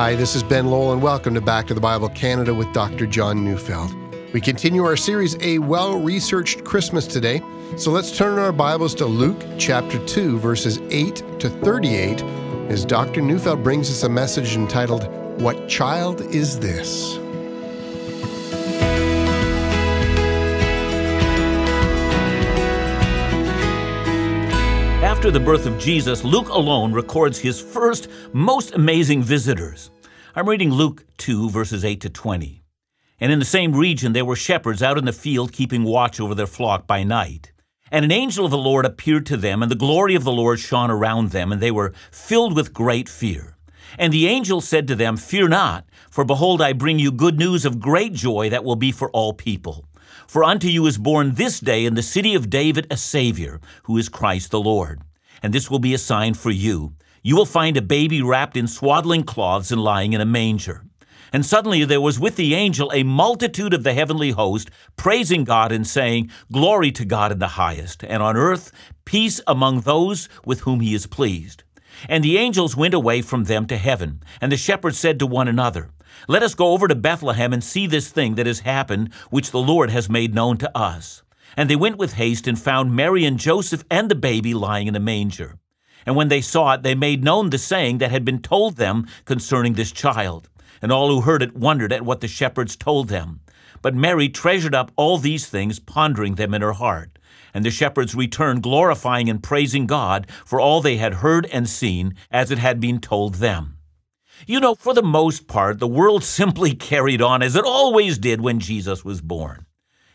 Hi, this is Ben Lowell, and welcome to Back to the Bible Canada with Dr. John Neufeld. We continue our series, A Well Researched Christmas, today. So let's turn our Bibles to Luke chapter 2, verses 8 to 38, as Dr. Neufeld brings us a message entitled, What Child Is This? After the birth of Jesus, Luke alone records his first most amazing visitors. I'm reading Luke 2, verses 8 to 20. And in the same region there were shepherds out in the field keeping watch over their flock by night. And an angel of the Lord appeared to them, and the glory of the Lord shone around them, and they were filled with great fear. And the angel said to them, Fear not, for behold, I bring you good news of great joy that will be for all people. For unto you is born this day in the city of David a Savior, who is Christ the Lord and this will be a sign for you. You will find a baby wrapped in swaddling cloths and lying in a manger. And suddenly there was with the angel a multitude of the heavenly host, praising God and saying, Glory to God in the highest, and on earth peace among those with whom he is pleased. And the angels went away from them to heaven, and the shepherds said to one another, Let us go over to Bethlehem and see this thing that has happened, which the Lord has made known to us. And they went with haste and found Mary and Joseph and the baby lying in a manger. And when they saw it, they made known the saying that had been told them concerning this child. And all who heard it wondered at what the shepherds told them. But Mary treasured up all these things, pondering them in her heart. And the shepherds returned, glorifying and praising God for all they had heard and seen, as it had been told them. You know, for the most part, the world simply carried on as it always did when Jesus was born.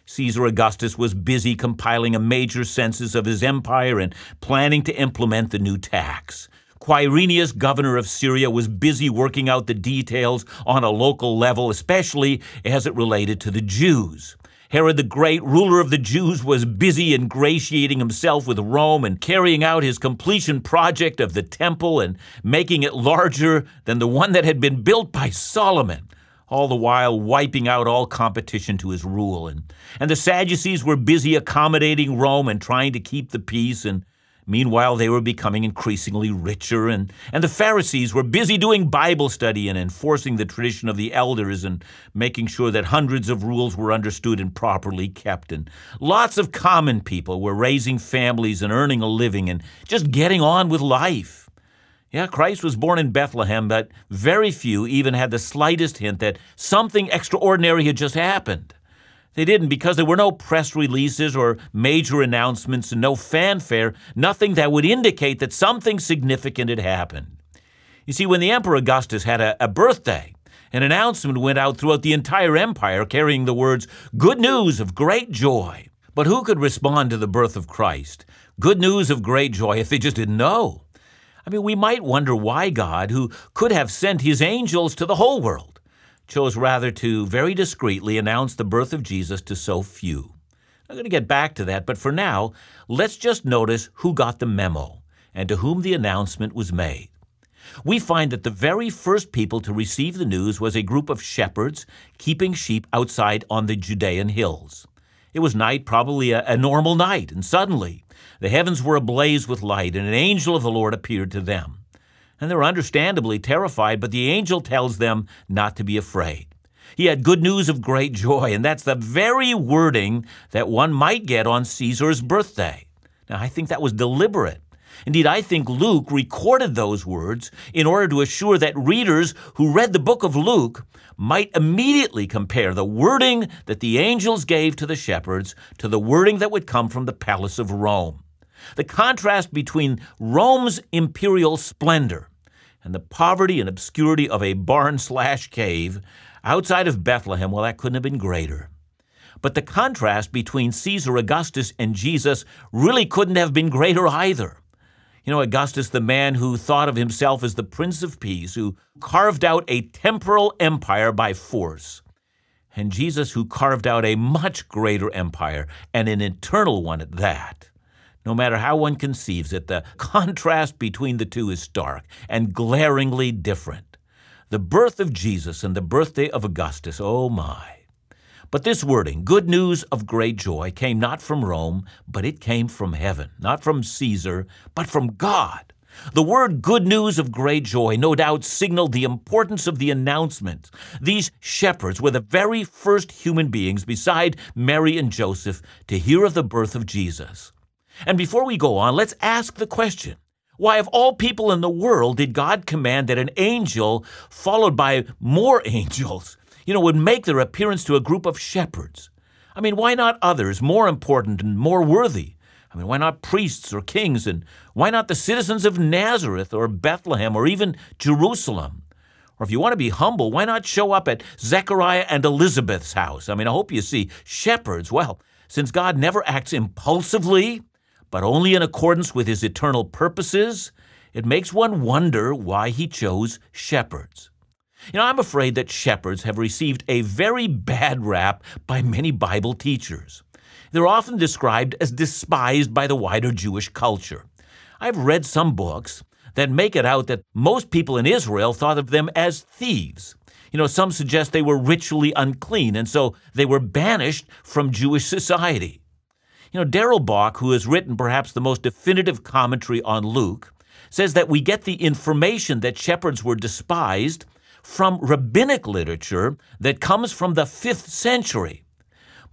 Caesar Augustus was busy compiling a major census of his empire and planning to implement the new tax. Quirinius, governor of Syria, was busy working out the details on a local level, especially as it related to the Jews. Herod the Great, ruler of the Jews, was busy ingratiating himself with Rome and carrying out his completion project of the temple and making it larger than the one that had been built by Solomon all the while wiping out all competition to his rule. And, and the Sadducees were busy accommodating Rome and trying to keep the peace, and meanwhile they were becoming increasingly richer. And, and the Pharisees were busy doing Bible study and enforcing the tradition of the elders and making sure that hundreds of rules were understood and properly kept. And lots of common people were raising families and earning a living and just getting on with life. Yeah, Christ was born in Bethlehem, but very few even had the slightest hint that something extraordinary had just happened. They didn't because there were no press releases or major announcements and no fanfare, nothing that would indicate that something significant had happened. You see, when the Emperor Augustus had a, a birthday, an announcement went out throughout the entire empire carrying the words, Good news of great joy. But who could respond to the birth of Christ? Good news of great joy if they just didn't know. I mean, we might wonder why God, who could have sent his angels to the whole world, chose rather to very discreetly announce the birth of Jesus to so few. I'm going to get back to that, but for now, let's just notice who got the memo and to whom the announcement was made. We find that the very first people to receive the news was a group of shepherds keeping sheep outside on the Judean hills. It was night, probably a, a normal night, and suddenly the heavens were ablaze with light, and an angel of the Lord appeared to them. And they were understandably terrified, but the angel tells them not to be afraid. He had good news of great joy, and that's the very wording that one might get on Caesar's birthday. Now, I think that was deliberate. Indeed, I think Luke recorded those words in order to assure that readers who read the book of Luke might immediately compare the wording that the angels gave to the shepherds to the wording that would come from the palace of Rome. The contrast between Rome's imperial splendor and the poverty and obscurity of a barn slash cave outside of Bethlehem, well, that couldn't have been greater. But the contrast between Caesar Augustus and Jesus really couldn't have been greater either. You know, Augustus, the man who thought of himself as the Prince of Peace, who carved out a temporal empire by force, and Jesus, who carved out a much greater empire and an eternal one at that. No matter how one conceives it, the contrast between the two is stark and glaringly different. The birth of Jesus and the birthday of Augustus, oh my. But this wording, good news of great joy, came not from Rome, but it came from heaven, not from Caesar, but from God. The word good news of great joy no doubt signaled the importance of the announcement. These shepherds were the very first human beings beside Mary and Joseph to hear of the birth of Jesus. And before we go on, let's ask the question why, of all people in the world, did God command that an angel, followed by more angels, you know, would make their appearance to a group of shepherds? I mean, why not others more important and more worthy? I mean, why not priests or kings? And why not the citizens of Nazareth or Bethlehem or even Jerusalem? Or if you want to be humble, why not show up at Zechariah and Elizabeth's house? I mean, I hope you see shepherds. Well, since God never acts impulsively, but only in accordance with his eternal purposes, it makes one wonder why he chose shepherds. You know, I'm afraid that shepherds have received a very bad rap by many Bible teachers. They're often described as despised by the wider Jewish culture. I've read some books that make it out that most people in Israel thought of them as thieves. You know, some suggest they were ritually unclean, and so they were banished from Jewish society. You know, Darrell Bock, who has written perhaps the most definitive commentary on Luke, says that we get the information that shepherds were despised from rabbinic literature that comes from the fifth century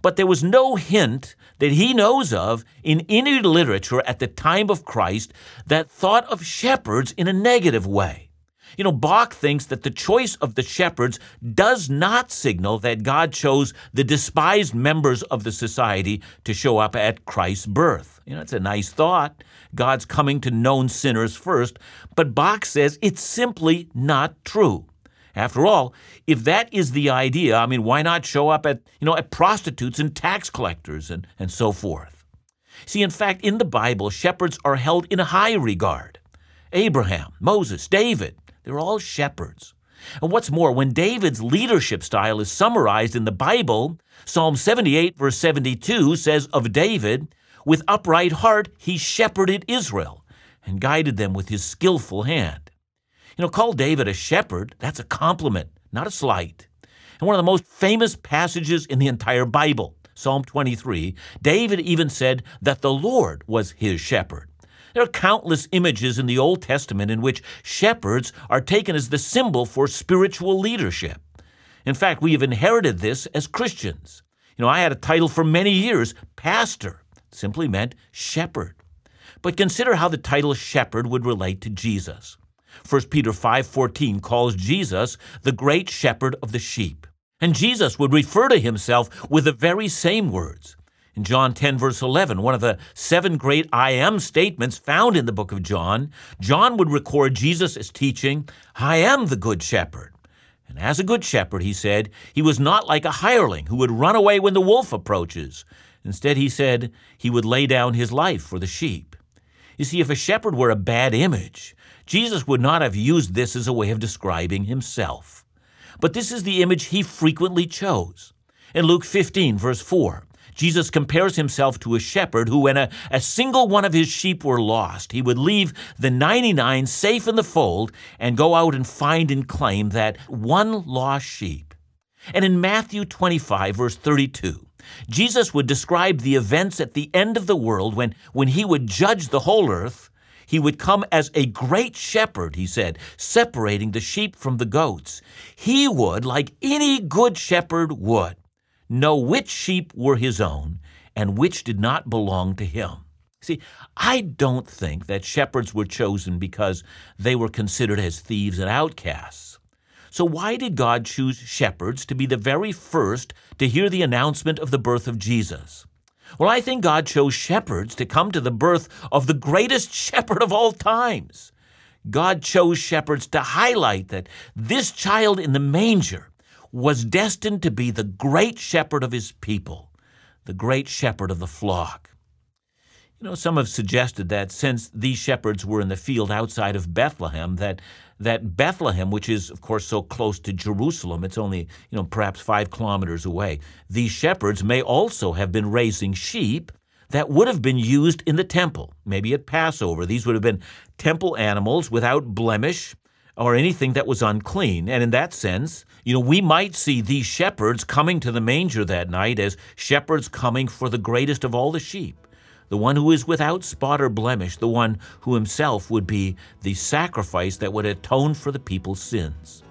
but there was no hint that he knows of in any literature at the time of Christ that thought of shepherds in a negative way. You know, Bock thinks that the choice of the shepherds does not signal that God chose the despised members of the society to show up at Christ's birth. You know, it's a nice thought. God's coming to known sinners first, but Bock says it's simply not true. After all, if that is the idea, I mean, why not show up at, you know, at prostitutes and tax collectors and, and so forth? See, in fact, in the Bible, shepherds are held in high regard. Abraham, Moses, David, they're all shepherds. And what's more, when David's leadership style is summarized in the Bible, Psalm 78, verse 72 says of David, With upright heart he shepherded Israel and guided them with his skillful hand. You know, call David a shepherd, that's a compliment, not a slight. And one of the most famous passages in the entire Bible, Psalm 23, David even said that the Lord was his shepherd. There are countless images in the Old Testament in which shepherds are taken as the symbol for spiritual leadership. In fact, we have inherited this as Christians. You know, I had a title for many years, pastor, simply meant shepherd. But consider how the title shepherd would relate to Jesus. 1 Peter 5:14 calls Jesus the great shepherd of the sheep. And Jesus would refer to himself with the very same words. In John 10, verse 11, one of the seven great I am statements found in the book of John, John would record Jesus as teaching, I am the good shepherd. And as a good shepherd, he said, he was not like a hireling who would run away when the wolf approaches. Instead, he said, he would lay down his life for the sheep. You see, if a shepherd were a bad image, Jesus would not have used this as a way of describing himself. But this is the image he frequently chose. In Luke 15, verse 4, Jesus compares himself to a shepherd who, when a, a single one of his sheep were lost, he would leave the 99 safe in the fold and go out and find and claim that one lost sheep. And in Matthew 25, verse 32, Jesus would describe the events at the end of the world when, when he would judge the whole earth he would come as a great shepherd, he said, separating the sheep from the goats. He would, like any good shepherd would, know which sheep were his own and which did not belong to him. See, I don't think that shepherds were chosen because they were considered as thieves and outcasts. So, why did God choose shepherds to be the very first to hear the announcement of the birth of Jesus? Well, I think God chose shepherds to come to the birth of the greatest shepherd of all times. God chose shepherds to highlight that this child in the manger was destined to be the great shepherd of his people, the great shepherd of the flock. You know, some have suggested that since these shepherds were in the field outside of Bethlehem, that that Bethlehem, which is of course so close to Jerusalem, it's only you know perhaps five kilometers away. These shepherds may also have been raising sheep that would have been used in the temple, maybe at Passover. These would have been temple animals without blemish or anything that was unclean. And in that sense, you know, we might see these shepherds coming to the manger that night as shepherds coming for the greatest of all the sheep the one who is without spot or blemish, the one who himself would be the sacrifice that would atone for the people's sins.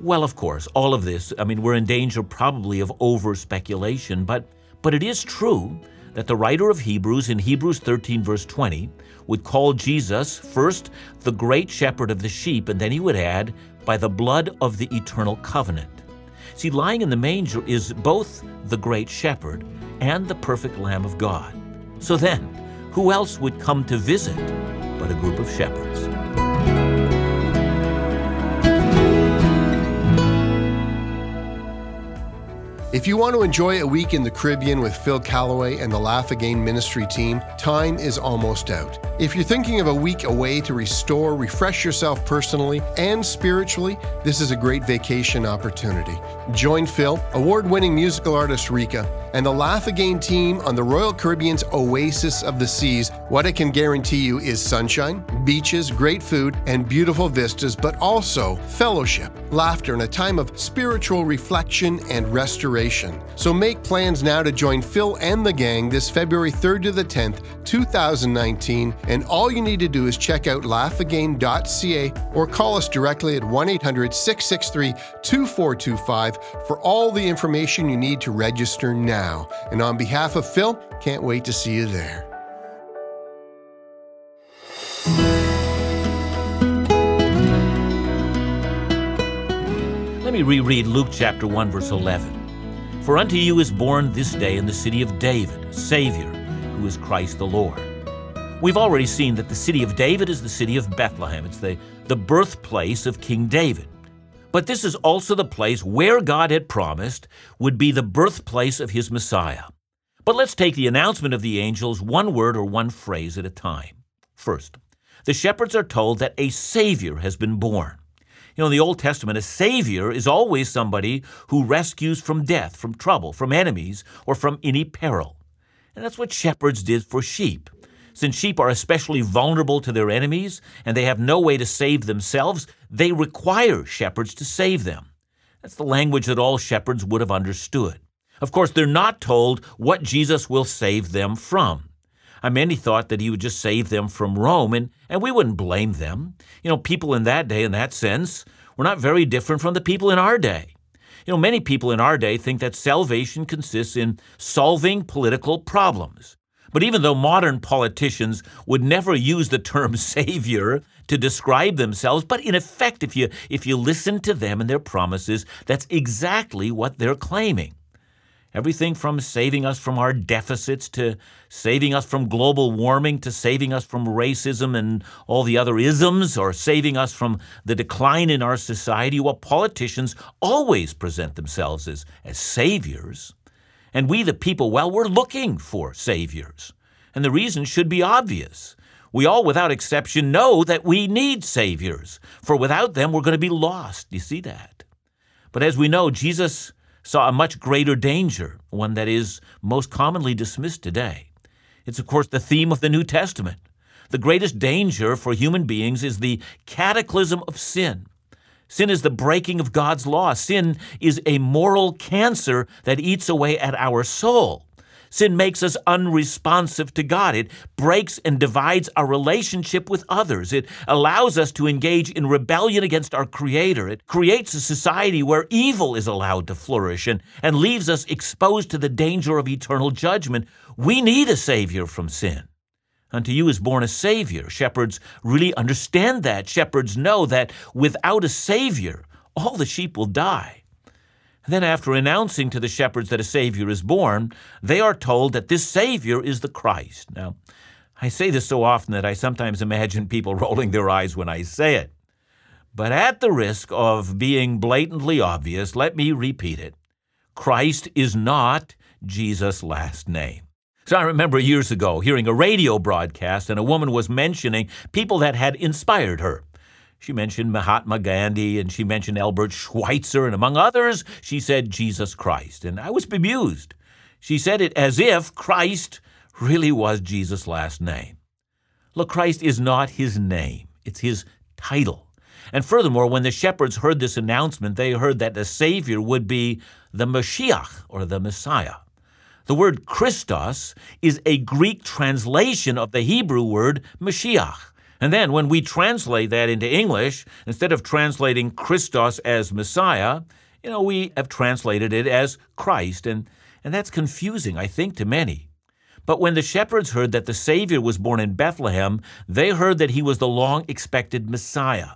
Well, of course, all of this, I mean, we're in danger probably of over speculation, but, but it is true that the writer of Hebrews in Hebrews 13, verse 20, would call Jesus first the great shepherd of the sheep, and then he would add, by the blood of the eternal covenant. See, lying in the manger is both the great shepherd and the perfect Lamb of God. So then, who else would come to visit but a group of shepherds? If you want to enjoy a week in the Caribbean with Phil Callaway and the Laugh Again ministry team, time is almost out. If you're thinking of a week away to restore, refresh yourself personally and spiritually, this is a great vacation opportunity. Join Phil, award winning musical artist Rika, and the Laugh Again team on the Royal Caribbean's Oasis of the Seas. What I can guarantee you is sunshine, beaches, great food, and beautiful vistas, but also fellowship, laughter, and a time of spiritual reflection and restoration. So make plans now to join Phil and the gang this February 3rd to the 10th, 2019, and all you need to do is check out laughagain.ca or call us directly at 1 800 663 2425 for all the information you need to register now. And on behalf of Phil, can't wait to see you there. Let me reread Luke chapter 1, verse 11. For unto you is born this day in the city of David a Savior, who is Christ the Lord. We've already seen that the city of David is the city of Bethlehem. It's the, the birthplace of King David. But this is also the place where God had promised would be the birthplace of his Messiah. But let's take the announcement of the angels one word or one phrase at a time. First, the shepherds are told that a Savior has been born. You know, in the Old Testament, a Savior is always somebody who rescues from death, from trouble, from enemies, or from any peril. And that's what shepherds did for sheep. Since sheep are especially vulnerable to their enemies and they have no way to save themselves, they require shepherds to save them. That's the language that all shepherds would have understood. Of course, they're not told what Jesus will save them from. I many thought that he would just save them from Rome, and, and we wouldn't blame them. You know, people in that day, in that sense, were not very different from the people in our day. You know, many people in our day think that salvation consists in solving political problems. But even though modern politicians would never use the term savior to describe themselves, but in effect, if you, if you listen to them and their promises, that's exactly what they're claiming. Everything from saving us from our deficits to saving us from global warming to saving us from racism and all the other isms or saving us from the decline in our society, well, politicians always present themselves as, as saviors. And we, the people, well, we're looking for saviors. And the reason should be obvious. We all, without exception, know that we need saviors, for without them, we're going to be lost. You see that? But as we know, Jesus saw a much greater danger, one that is most commonly dismissed today. It's, of course, the theme of the New Testament. The greatest danger for human beings is the cataclysm of sin Sin is the breaking of God's law. Sin is a moral cancer that eats away at our soul. Sin makes us unresponsive to God. It breaks and divides our relationship with others. It allows us to engage in rebellion against our Creator. It creates a society where evil is allowed to flourish and, and leaves us exposed to the danger of eternal judgment. We need a Savior from sin. Unto you is born a Savior. Shepherds really understand that. Shepherds know that without a Savior, all the sheep will die. Then, after announcing to the shepherds that a Savior is born, they are told that this Savior is the Christ. Now, I say this so often that I sometimes imagine people rolling their eyes when I say it. But at the risk of being blatantly obvious, let me repeat it Christ is not Jesus' last name. So I remember years ago hearing a radio broadcast, and a woman was mentioning people that had inspired her. She mentioned Mahatma Gandhi and she mentioned Albert Schweitzer, and among others, she said Jesus Christ. And I was bemused. She said it as if Christ really was Jesus' last name. Look, Christ is not his name, it's his title. And furthermore, when the shepherds heard this announcement, they heard that the Savior would be the Mashiach, or the Messiah. The word Christos is a Greek translation of the Hebrew word Mashiach. And then when we translate that into English, instead of translating Christos as Messiah, you know, we have translated it as Christ. And, and that's confusing, I think, to many. But when the shepherds heard that the Savior was born in Bethlehem, they heard that he was the long expected Messiah.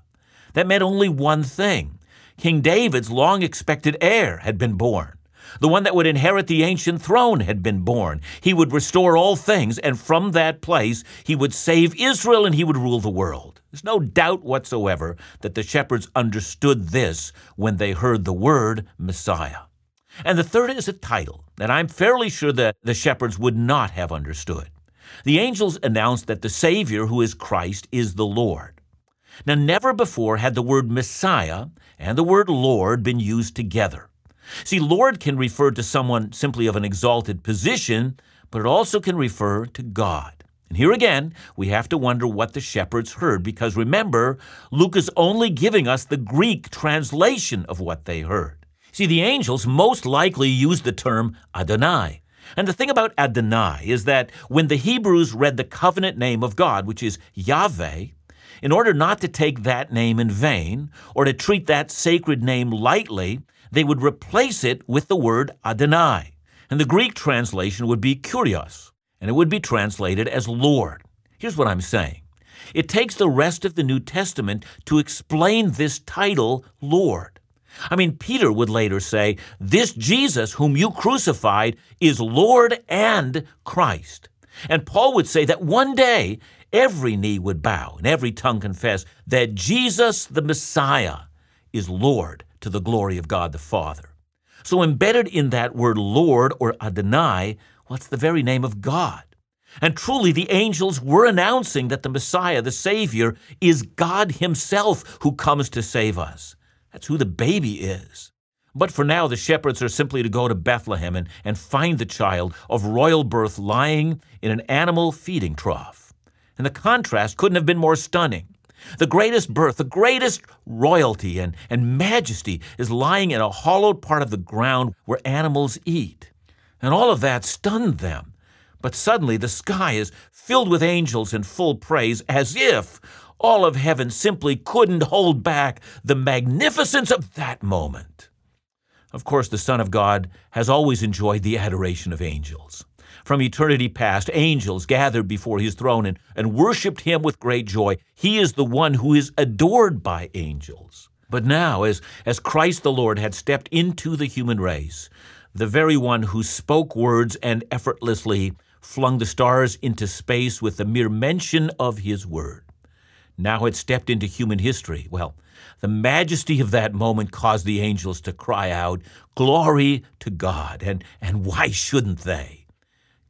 That meant only one thing King David's long expected heir had been born. The one that would inherit the ancient throne had been born. He would restore all things, and from that place he would save Israel and he would rule the world. There's no doubt whatsoever that the shepherds understood this when they heard the word Messiah. And the third is a title that I'm fairly sure that the shepherds would not have understood. The angels announced that the Savior, who is Christ, is the Lord. Now, never before had the word Messiah and the word Lord been used together. See, Lord can refer to someone simply of an exalted position, but it also can refer to God. And here again, we have to wonder what the shepherds heard, because remember, Luke is only giving us the Greek translation of what they heard. See, the angels most likely used the term Adonai. And the thing about Adonai is that when the Hebrews read the covenant name of God, which is Yahweh, in order not to take that name in vain or to treat that sacred name lightly, they would replace it with the word Adonai. And the Greek translation would be kurios, and it would be translated as Lord. Here's what I'm saying it takes the rest of the New Testament to explain this title, Lord. I mean, Peter would later say, This Jesus whom you crucified is Lord and Christ. And Paul would say that one day every knee would bow and every tongue confess that Jesus the Messiah is Lord to the glory of God the Father. So, embedded in that word Lord or Adonai, what's the very name of God? And truly, the angels were announcing that the Messiah, the Savior, is God Himself who comes to save us. That's who the baby is. But for now, the shepherds are simply to go to Bethlehem and, and find the child of royal birth lying in an animal feeding trough. And the contrast couldn't have been more stunning. The greatest birth, the greatest royalty and, and majesty is lying in a hollowed part of the ground where animals eat. And all of that stunned them. But suddenly the sky is filled with angels in full praise, as if all of heaven simply couldn't hold back the magnificence of that moment. Of course, the Son of God has always enjoyed the adoration of angels. From eternity past, angels gathered before his throne and, and worshiped him with great joy. He is the one who is adored by angels. But now, as, as Christ the Lord had stepped into the human race, the very one who spoke words and effortlessly flung the stars into space with the mere mention of his word, now had stepped into human history. Well, the majesty of that moment caused the angels to cry out, Glory to God! And, and why shouldn't they?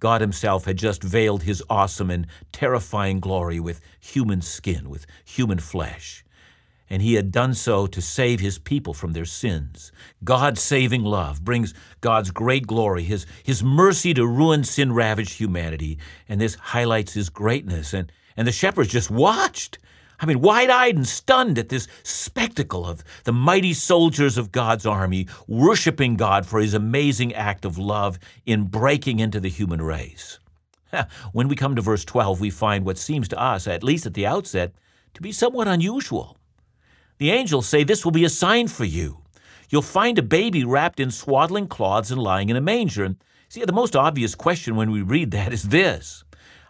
God Himself had just veiled His awesome and terrifying glory with human skin, with human flesh. And He had done so to save His people from their sins. God's saving love brings God's great glory, His, His mercy to ruin sin ravaged humanity. And this highlights His greatness. And, and the shepherds just watched I mean, wide eyed and stunned at this spectacle of the mighty soldiers of God's army worshiping God for his amazing act of love in breaking into the human race. When we come to verse 12, we find what seems to us, at least at the outset, to be somewhat unusual. The angels say, This will be a sign for you. You'll find a baby wrapped in swaddling cloths and lying in a manger. And see, the most obvious question when we read that is this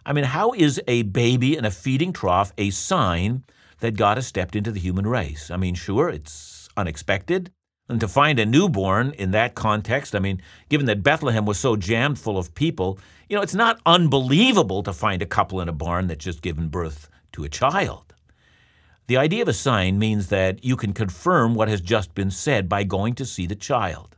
I mean, how is a baby in a feeding trough a sign that God has stepped into the human race? I mean, sure, it's unexpected. And to find a newborn in that context, I mean, given that Bethlehem was so jammed full of people, you know, it's not unbelievable to find a couple in a barn that's just given birth to a child. The idea of a sign means that you can confirm what has just been said by going to see the child.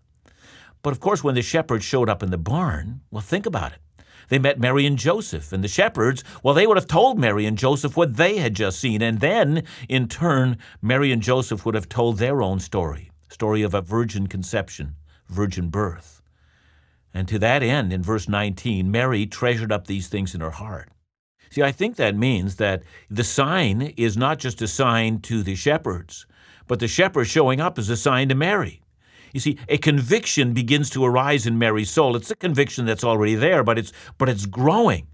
But of course, when the shepherds showed up in the barn, well, think about it. They met Mary and Joseph, and the shepherds, well, they would have told Mary and Joseph what they had just seen. And then, in turn, Mary and Joseph would have told their own story story of a virgin conception, virgin birth. And to that end, in verse 19, Mary treasured up these things in her heart. See, I think that means that the sign is not just a sign to the shepherds, but the shepherds showing up is a sign to Mary. You see, a conviction begins to arise in Mary's soul. It's a conviction that's already there, but it's but it's growing.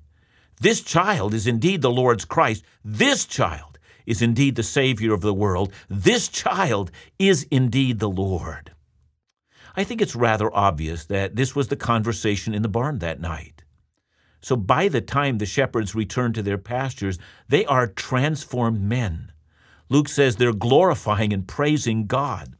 This child is indeed the Lord's Christ. This child is indeed the Savior of the world. This child is indeed the Lord. I think it's rather obvious that this was the conversation in the barn that night. So by the time the shepherds return to their pastures, they are transformed men. Luke says they're glorifying and praising God.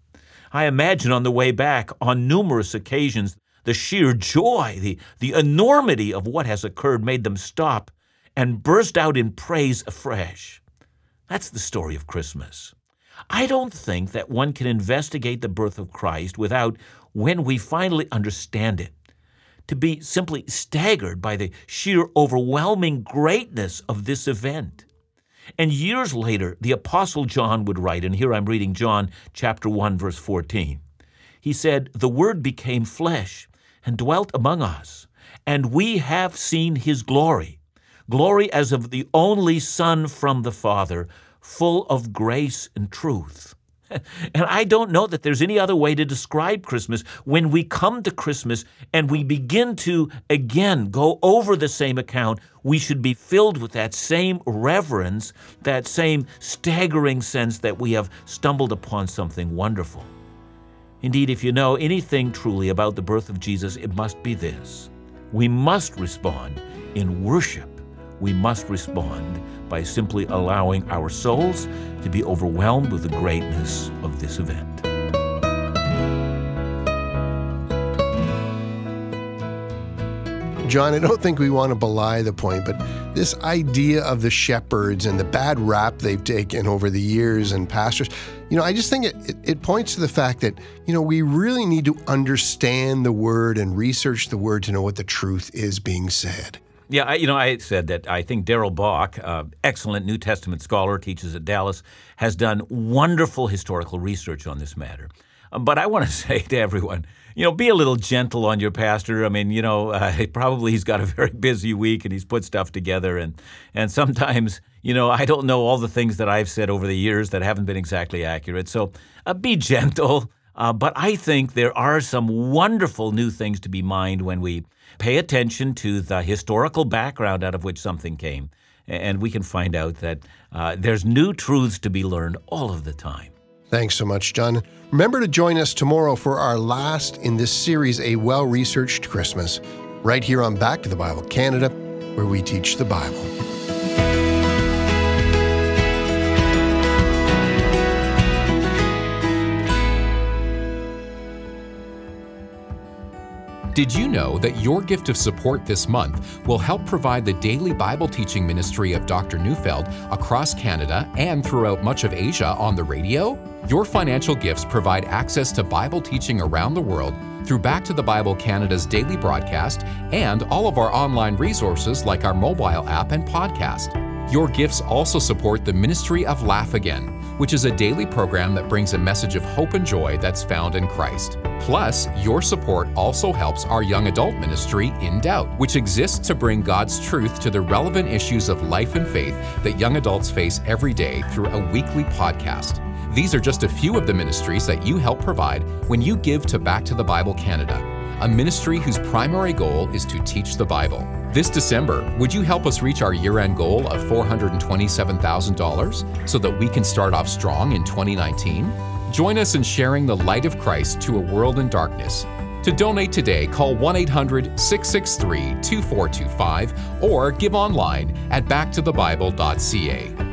I imagine on the way back, on numerous occasions, the sheer joy, the, the enormity of what has occurred made them stop and burst out in praise afresh. That's the story of Christmas. I don't think that one can investigate the birth of Christ without, when we finally understand it, to be simply staggered by the sheer overwhelming greatness of this event. And years later, the Apostle John would write, and here I'm reading John chapter 1, verse 14. He said, The Word became flesh and dwelt among us, and we have seen his glory, glory as of the only Son from the Father, full of grace and truth. And I don't know that there's any other way to describe Christmas. When we come to Christmas and we begin to again go over the same account, we should be filled with that same reverence, that same staggering sense that we have stumbled upon something wonderful. Indeed, if you know anything truly about the birth of Jesus, it must be this we must respond in worship we must respond by simply allowing our souls to be overwhelmed with the greatness of this event. John, I don't think we want to belie the point, but this idea of the shepherds and the bad rap they've taken over the years and pastors, you know, I just think it, it, it, points to the fact that, you know, we really need to understand the word and research the word to know what the truth is being said. Yeah, I, you know, I said that I think Darrell Bock, uh, excellent New Testament scholar, teaches at Dallas, has done wonderful historical research on this matter. Um, but I want to say to everyone, you know, be a little gentle on your pastor. I mean, you know, uh, probably he's got a very busy week and he's put stuff together, and and sometimes, you know, I don't know all the things that I've said over the years that haven't been exactly accurate. So uh, be gentle. Uh, but I think there are some wonderful new things to be mined when we pay attention to the historical background out of which something came, and we can find out that uh, there's new truths to be learned all of the time. Thanks so much, John. Remember to join us tomorrow for our last in this series, A Well Researched Christmas, right here on Back to the Bible Canada, where we teach the Bible. Did you know that your gift of support this month will help provide the daily Bible teaching ministry of Dr. Neufeld across Canada and throughout much of Asia on the radio? Your financial gifts provide access to Bible teaching around the world through Back to the Bible Canada's daily broadcast and all of our online resources like our mobile app and podcast. Your gifts also support the ministry of Laugh Again which is a daily program that brings a message of hope and joy that's found in Christ. Plus, your support also helps our young adult ministry, In Doubt, which exists to bring God's truth to the relevant issues of life and faith that young adults face every day through a weekly podcast. These are just a few of the ministries that you help provide when you give to Back to the Bible Canada, a ministry whose primary goal is to teach the Bible. This December, would you help us reach our year end goal of $427,000 so that we can start off strong in 2019? Join us in sharing the light of Christ to a world in darkness. To donate today, call 1 800 663 2425 or give online at backtothebible.ca.